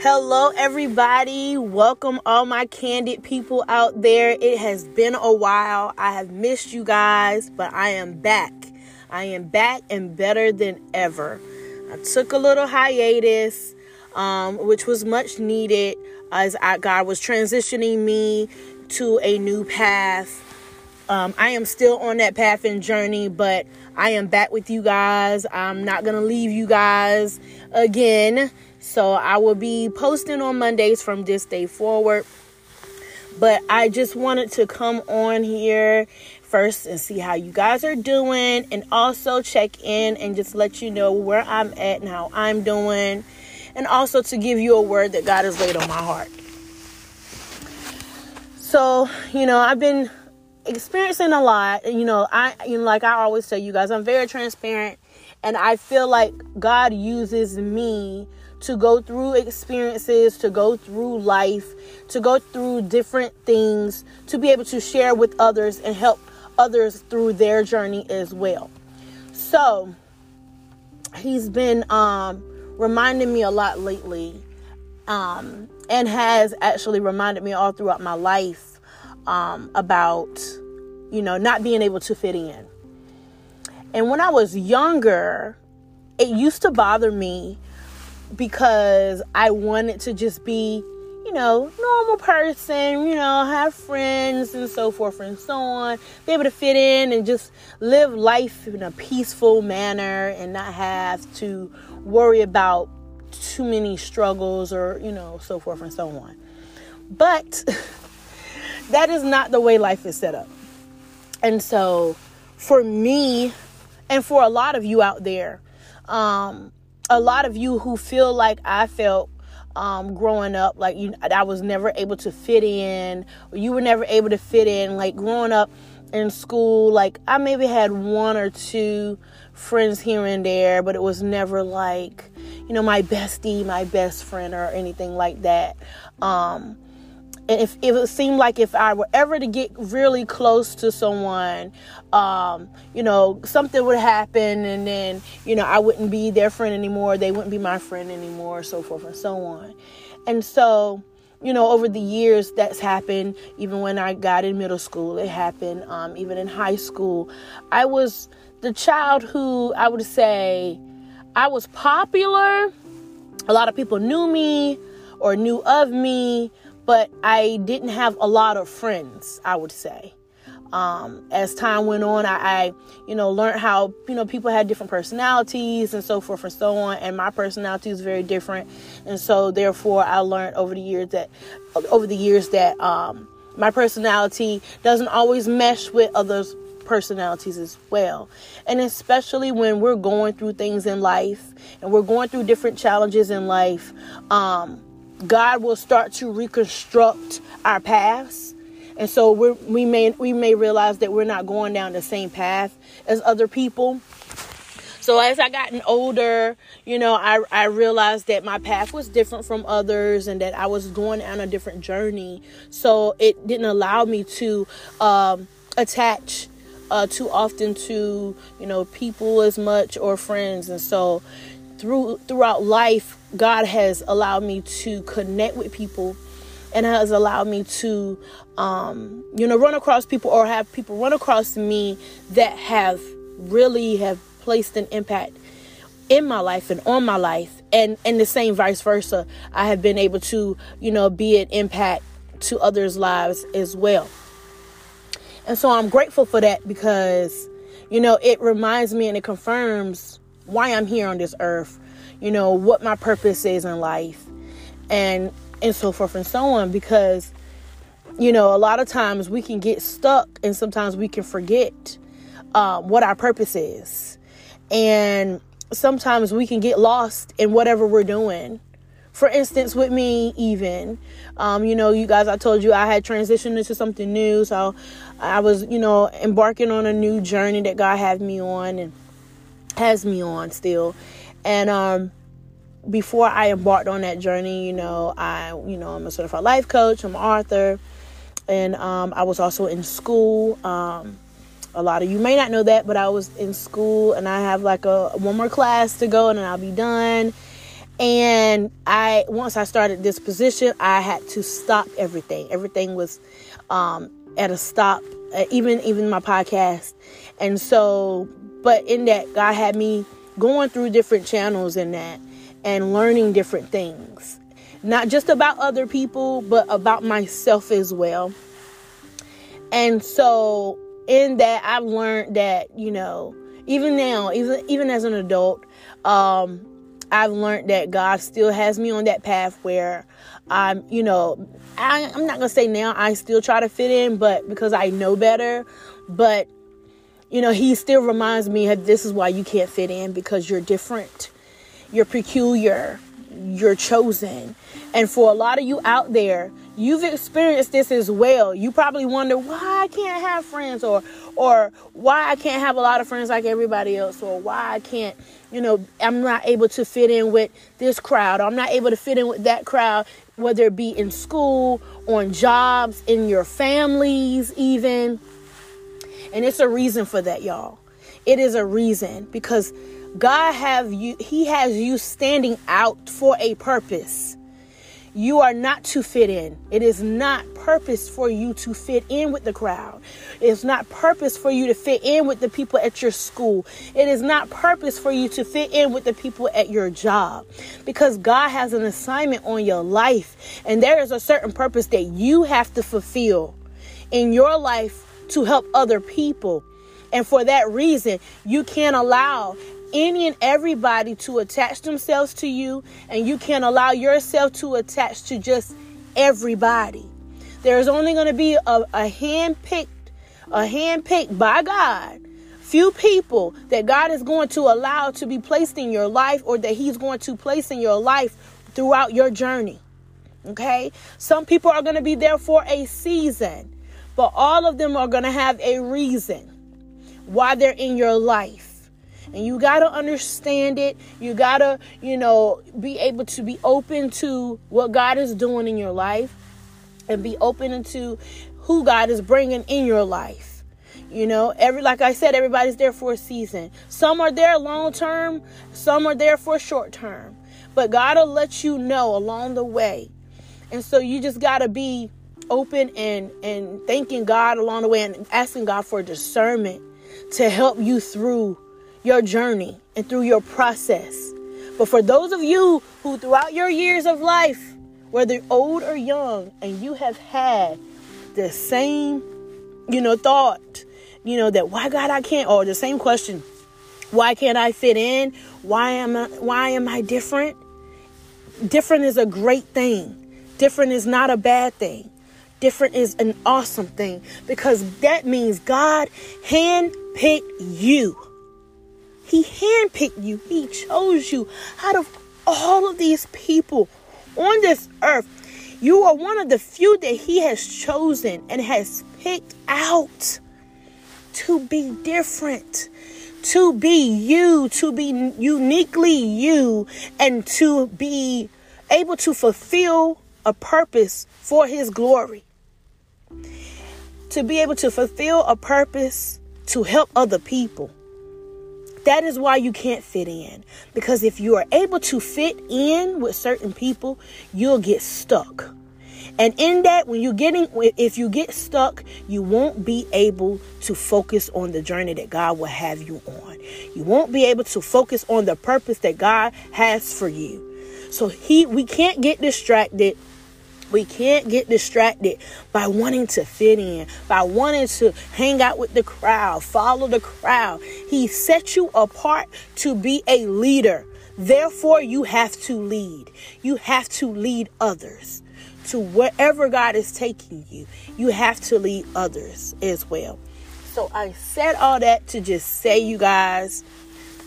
Hello, everybody. Welcome, all my candid people out there. It has been a while. I have missed you guys, but I am back. I am back and better than ever. I took a little hiatus, um, which was much needed as I, God was transitioning me to a new path. Um, I am still on that path and journey, but I am back with you guys. I'm not going to leave you guys again. So I will be posting on Mondays from this day forward. But I just wanted to come on here first and see how you guys are doing and also check in and just let you know where I'm at and how I'm doing and also to give you a word that God has laid on my heart. So, you know, I've been experiencing a lot. You know, I you know, like I always tell you guys, I'm very transparent and I feel like God uses me to go through experiences, to go through life, to go through different things, to be able to share with others and help others through their journey as well. So, he's been um, reminding me a lot lately um, and has actually reminded me all throughout my life um, about, you know, not being able to fit in. And when I was younger, it used to bother me because I wanted to just be, you know, normal person, you know, have friends and so forth and so on, be able to fit in and just live life in a peaceful manner and not have to worry about too many struggles or, you know, so forth and so on. But that is not the way life is set up. And so for me, and for a lot of you out there, um, a lot of you who feel like I felt um, growing up, like you, I was never able to fit in, or you were never able to fit in. Like growing up in school, like I maybe had one or two friends here and there, but it was never like, you know, my bestie, my best friend, or anything like that. Um, and if, if it seemed like if I were ever to get really close to someone, um, you know, something would happen and then, you know, I wouldn't be their friend anymore. They wouldn't be my friend anymore, so forth and so on. And so, you know, over the years that's happened, even when I got in middle school, it happened, um, even in high school. I was the child who I would say I was popular. A lot of people knew me or knew of me but I didn't have a lot of friends, I would say. Um, as time went on, I, I, you know, learned how, you know, people had different personalities and so forth and so on. And my personality is very different. And so therefore I learned over the years that, over the years that, um, my personality doesn't always mesh with others' personalities as well. And especially when we're going through things in life and we're going through different challenges in life, um, God will start to reconstruct our paths. And so we we may we may realize that we're not going down the same path as other people. So as I gotten older, you know, I, I realized that my path was different from others and that I was going on a different journey. So it didn't allow me to um, attach uh, too often to, you know, people as much or friends. And so through throughout life, God has allowed me to connect with people and has allowed me to um, you know run across people or have people run across me that have really have placed an impact in my life and on my life. And and the same vice versa. I have been able to you know be an impact to others lives as well. And so i'm grateful for that because you know it reminds me and it confirms why i'm here on this earth you know, what my purpose is in life and and so forth and so on because you know, a lot of times we can get stuck and sometimes we can forget um, what our purpose is. And sometimes we can get lost in whatever we're doing. For instance, with me, even, um, you know, you guys, I told you I had transitioned into something new. So I was, you know, embarking on a new journey that God had me on and has me on still. And um, before I embarked on that journey, you know, I, you know, I'm a certified life coach. I'm an author, and um, I was also in school. Um, a lot of you may not know that, but I was in school, and I have like a one more class to go, and then I'll be done. And I once I started this position, I had to stop everything. Everything was um, at a stop, uh, even even my podcast. And so, but in that, God had me going through different channels in that and learning different things, not just about other people, but about myself as well. And so, in that, I've learned that you know, even now, even even as an adult, um, I've learned that God still has me on that path where I'm, you know, I, I'm not gonna say now I still try to fit in, but because I know better, but you know, He still reminds me that this is why you can't fit in because you're different, you're peculiar, you're chosen. And for a lot of you out there, you've experienced this as well. You probably wonder why I can't have friends or or why I can't have a lot of friends like everybody else or why I can't, you know, I'm not able to fit in with this crowd. I'm not able to fit in with that crowd whether it be in school, on jobs, in your families even. And it's a reason for that, y'all. It is a reason because God have you he has you standing out for a purpose. You are not to fit in. It is not purpose for you to fit in with the crowd. It's not purpose for you to fit in with the people at your school. It is not purpose for you to fit in with the people at your job. Because God has an assignment on your life, and there is a certain purpose that you have to fulfill in your life to help other people. And for that reason, you can't allow any and everybody to attach themselves to you, and you can't allow yourself to attach to just everybody. There's only going to be a, a hand picked, a hand picked by God, few people that God is going to allow to be placed in your life or that He's going to place in your life throughout your journey. Okay? Some people are going to be there for a season, but all of them are going to have a reason why they're in your life and you got to understand it. You got to, you know, be able to be open to what God is doing in your life and be open to who God is bringing in your life. You know, every like I said, everybody's there for a season. Some are there long term, some are there for short term. But God will let you know along the way. And so you just got to be open and and thanking God along the way and asking God for discernment to help you through your journey and through your process. But for those of you who, throughout your years of life, whether old or young, and you have had the same, you know, thought, you know, that why God I can't, or the same question, why can't I fit in? Why am I, why am I different? Different is a great thing. Different is not a bad thing. Different is an awesome thing because that means God handpicked you. He handpicked you, He chose you out of all of these people on this earth. You are one of the few that He has chosen and has picked out to be different, to be you, to be uniquely you, and to be able to fulfill a purpose for His glory. To be able to fulfill a purpose to help other people. That is why you can't fit in. Because if you are able to fit in with certain people, you'll get stuck. And in that, when you're getting, if you get stuck, you won't be able to focus on the journey that God will have you on. You won't be able to focus on the purpose that God has for you. So he, we can't get distracted we can't get distracted by wanting to fit in, by wanting to hang out with the crowd, follow the crowd. He set you apart to be a leader. Therefore, you have to lead. You have to lead others to wherever God is taking you. You have to lead others as well. So, I said all that to just say, you guys,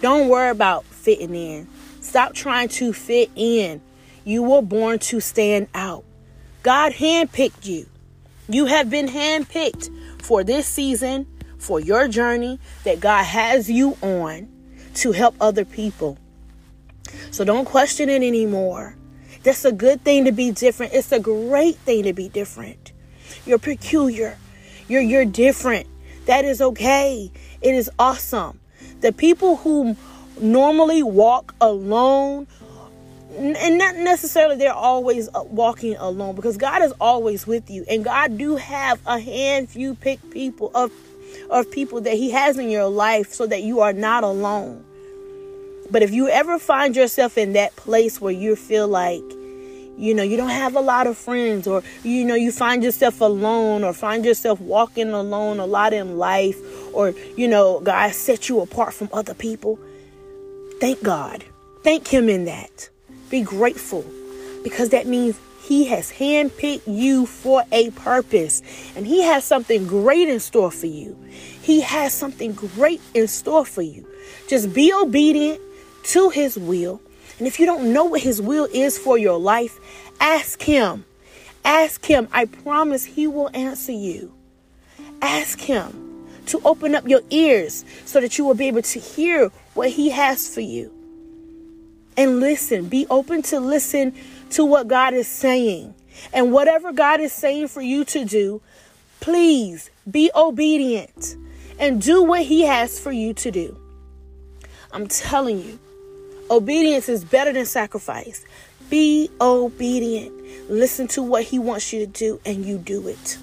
don't worry about fitting in. Stop trying to fit in. You were born to stand out. God handpicked you. You have been handpicked for this season, for your journey that God has you on to help other people. So don't question it anymore. That's a good thing to be different. It's a great thing to be different. You're peculiar. You're you're different. That is okay. It is awesome. The people who normally walk alone and not necessarily they're always uh, walking alone because God is always with you and God do have a hand few pick people of of people that he has in your life so that you are not alone. But if you ever find yourself in that place where you feel like you know you don't have a lot of friends or you know you find yourself alone or find yourself walking alone a lot in life or you know God set you apart from other people, thank God. Thank him in that be grateful because that means He has handpicked you for a purpose and He has something great in store for you. He has something great in store for you. Just be obedient to His will. And if you don't know what His will is for your life, ask Him. Ask Him. I promise He will answer you. Ask Him to open up your ears so that you will be able to hear what He has for you and listen. Be open to listen to what God is saying. And whatever God is saying for you to do, please be obedient and do what He has for you to do. I'm telling you, obedience is better than sacrifice. Be obedient. Listen to what He wants you to do, and you do it.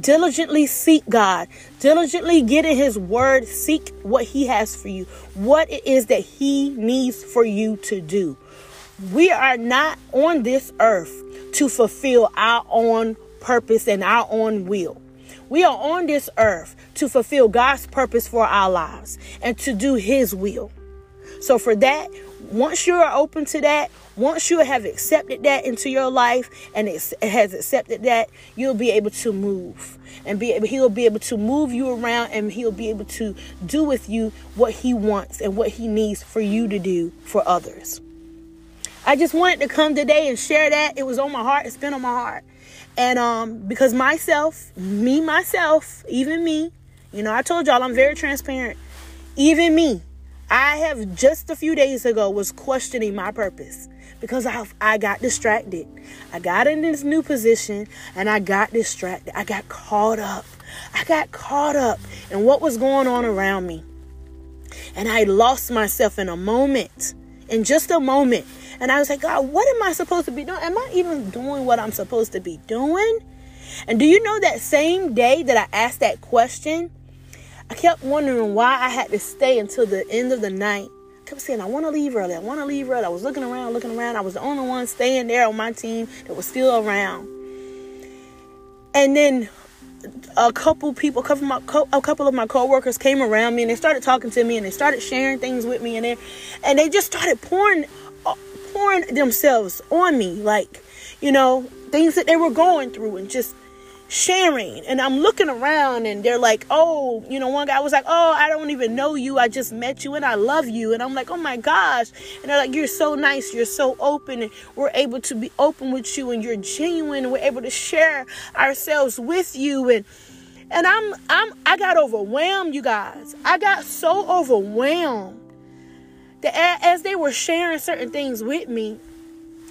Diligently seek God. Diligently get in His Word. Seek what He has for you, what it is that He needs for you to do. We are not on this earth to fulfill our own purpose and our own will. We are on this earth to fulfill God's purpose for our lives and to do His will. So, for that, once you are open to that, once you have accepted that into your life and it has accepted that, you'll be able to move and be able, he'll be able to move you around and he'll be able to do with you what he wants and what he needs for you to do for others. I just wanted to come today and share that. It was on my heart. It's been on my heart. And um because myself, me myself, even me, you know, I told y'all I'm very transparent. Even me, I have just a few days ago was questioning my purpose because I I got distracted. I got in this new position and I got distracted. I got caught up. I got caught up in what was going on around me. And I lost myself in a moment. In just a moment. And I was like, God, what am I supposed to be doing? Am I even doing what I'm supposed to be doing? And do you know that same day that I asked that question, I kept wondering why I had to stay until the end of the night. I kept saying, I want to leave early. I want to leave early. I was looking around, looking around. I was the only one staying there on my team that was still around. And then a couple people, a couple, of my, a couple of my coworkers came around me and they started talking to me and they started sharing things with me and they, and they just started pouring, uh, pouring themselves on me, like, you know, things that they were going through and just sharing and I'm looking around and they're like, "Oh, you know, one guy was like, "Oh, I don't even know you. I just met you and I love you." And I'm like, "Oh my gosh." And they're like, "You're so nice. You're so open and we're able to be open with you and you're genuine. And we're able to share ourselves with you and and I'm I'm I got overwhelmed, you guys. I got so overwhelmed that as they were sharing certain things with me,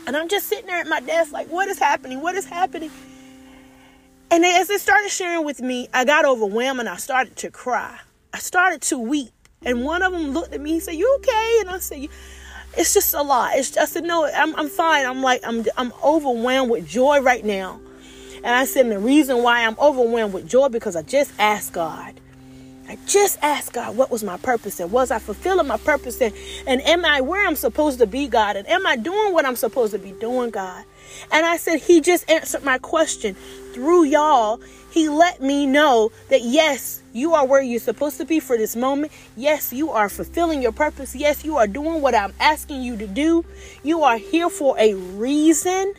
and I'm just sitting there at my desk like, "What is happening? What is happening?" And as they started sharing with me, I got overwhelmed and I started to cry. I started to weep. And one of them looked at me and said, You okay? And I said, It's just a lot. It's just, I said, No, I'm, I'm fine. I'm like, I'm, I'm overwhelmed with joy right now. And I said, and the reason why I'm overwhelmed with joy because I just asked God. I just asked God what was my purpose and was I fulfilling my purpose and, and am I where I'm supposed to be, God? And am I doing what I'm supposed to be doing, God? And I said, He just answered my question through y'all. He let me know that yes, you are where you're supposed to be for this moment. Yes, you are fulfilling your purpose. Yes, you are doing what I'm asking you to do. You are here for a reason.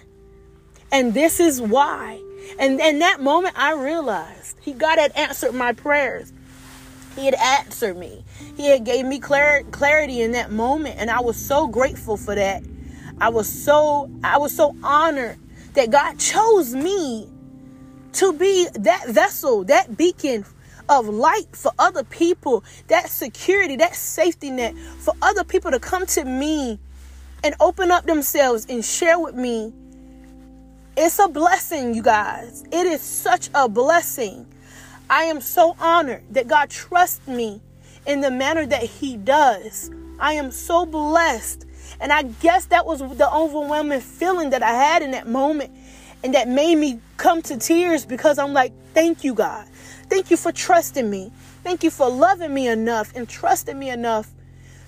And this is why. And in that moment, I realized He God had answered my prayers. He had answered me. He had gave me clar- clarity in that moment, and I was so grateful for that. I was so I was so honored that God chose me to be that vessel, that beacon of light for other people, that security, that safety net for other people to come to me and open up themselves and share with me. It's a blessing, you guys. It is such a blessing. I am so honored that God trusts me in the manner that He does. I am so blessed And I guess that was the overwhelming feeling that I had in that moment. And that made me come to tears because I'm like, thank you, God. Thank you for trusting me. Thank you for loving me enough and trusting me enough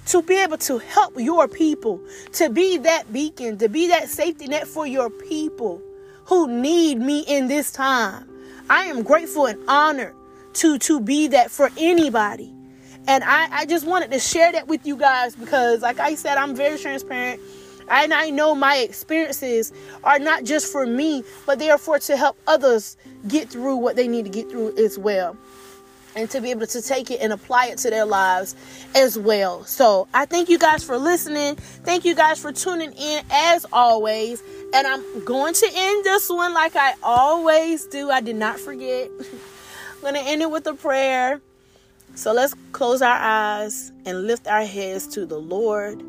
to be able to help your people, to be that beacon, to be that safety net for your people who need me in this time. I am grateful and honored to to be that for anybody. And I, I just wanted to share that with you guys because, like I said, I'm very transparent. And I know my experiences are not just for me, but they are for to help others get through what they need to get through as well. And to be able to take it and apply it to their lives as well. So I thank you guys for listening. Thank you guys for tuning in as always. And I'm going to end this one like I always do. I did not forget. I'm going to end it with a prayer. So let's close our eyes and lift our heads to the Lord.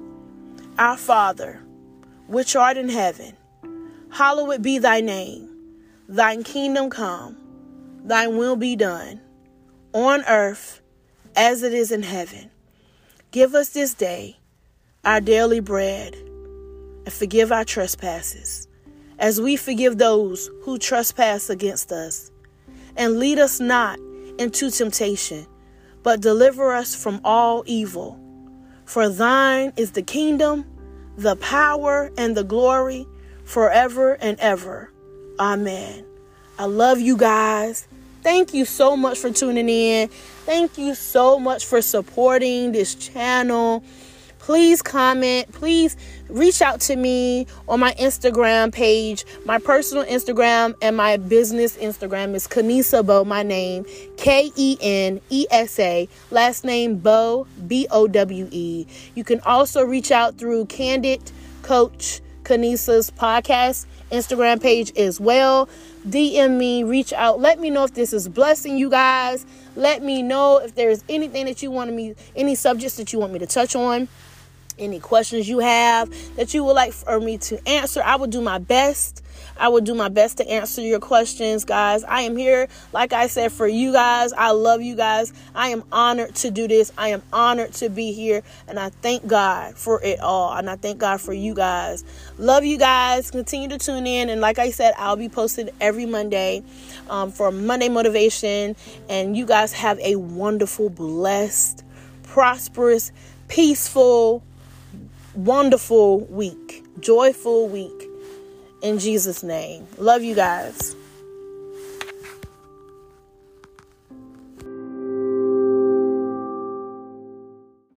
Our Father, which art in heaven, hallowed be thy name. Thine kingdom come, thine will be done, on earth as it is in heaven. Give us this day our daily bread, and forgive our trespasses, as we forgive those who trespass against us. And lead us not into temptation but deliver us from all evil. For thine is the kingdom, the power, and the glory forever and ever. Amen. I love you guys. Thank you so much for tuning in. Thank you so much for supporting this channel please comment. Please reach out to me on my Instagram page. My personal Instagram and my business Instagram is Kenesa Bowe, my name, K E N E S A, last name Bowe, B O W E. You can also reach out through Candid Coach Kenesa's podcast Instagram page as well. DM me, reach out. Let me know if this is blessing you guys. Let me know if there's anything that you want me, any subjects that you want me to touch on any questions you have that you would like for me to answer. I will do my best. I will do my best to answer your questions, guys. I am here, like I said, for you guys. I love you guys. I am honored to do this. I am honored to be here. And I thank God for it all. And I thank God for you guys. Love you guys. Continue to tune in. And like I said, I'll be posted every Monday um, for Monday Motivation. And you guys have a wonderful, blessed, prosperous, peaceful, wonderful week, joyful week. In Jesus' name. Love you guys.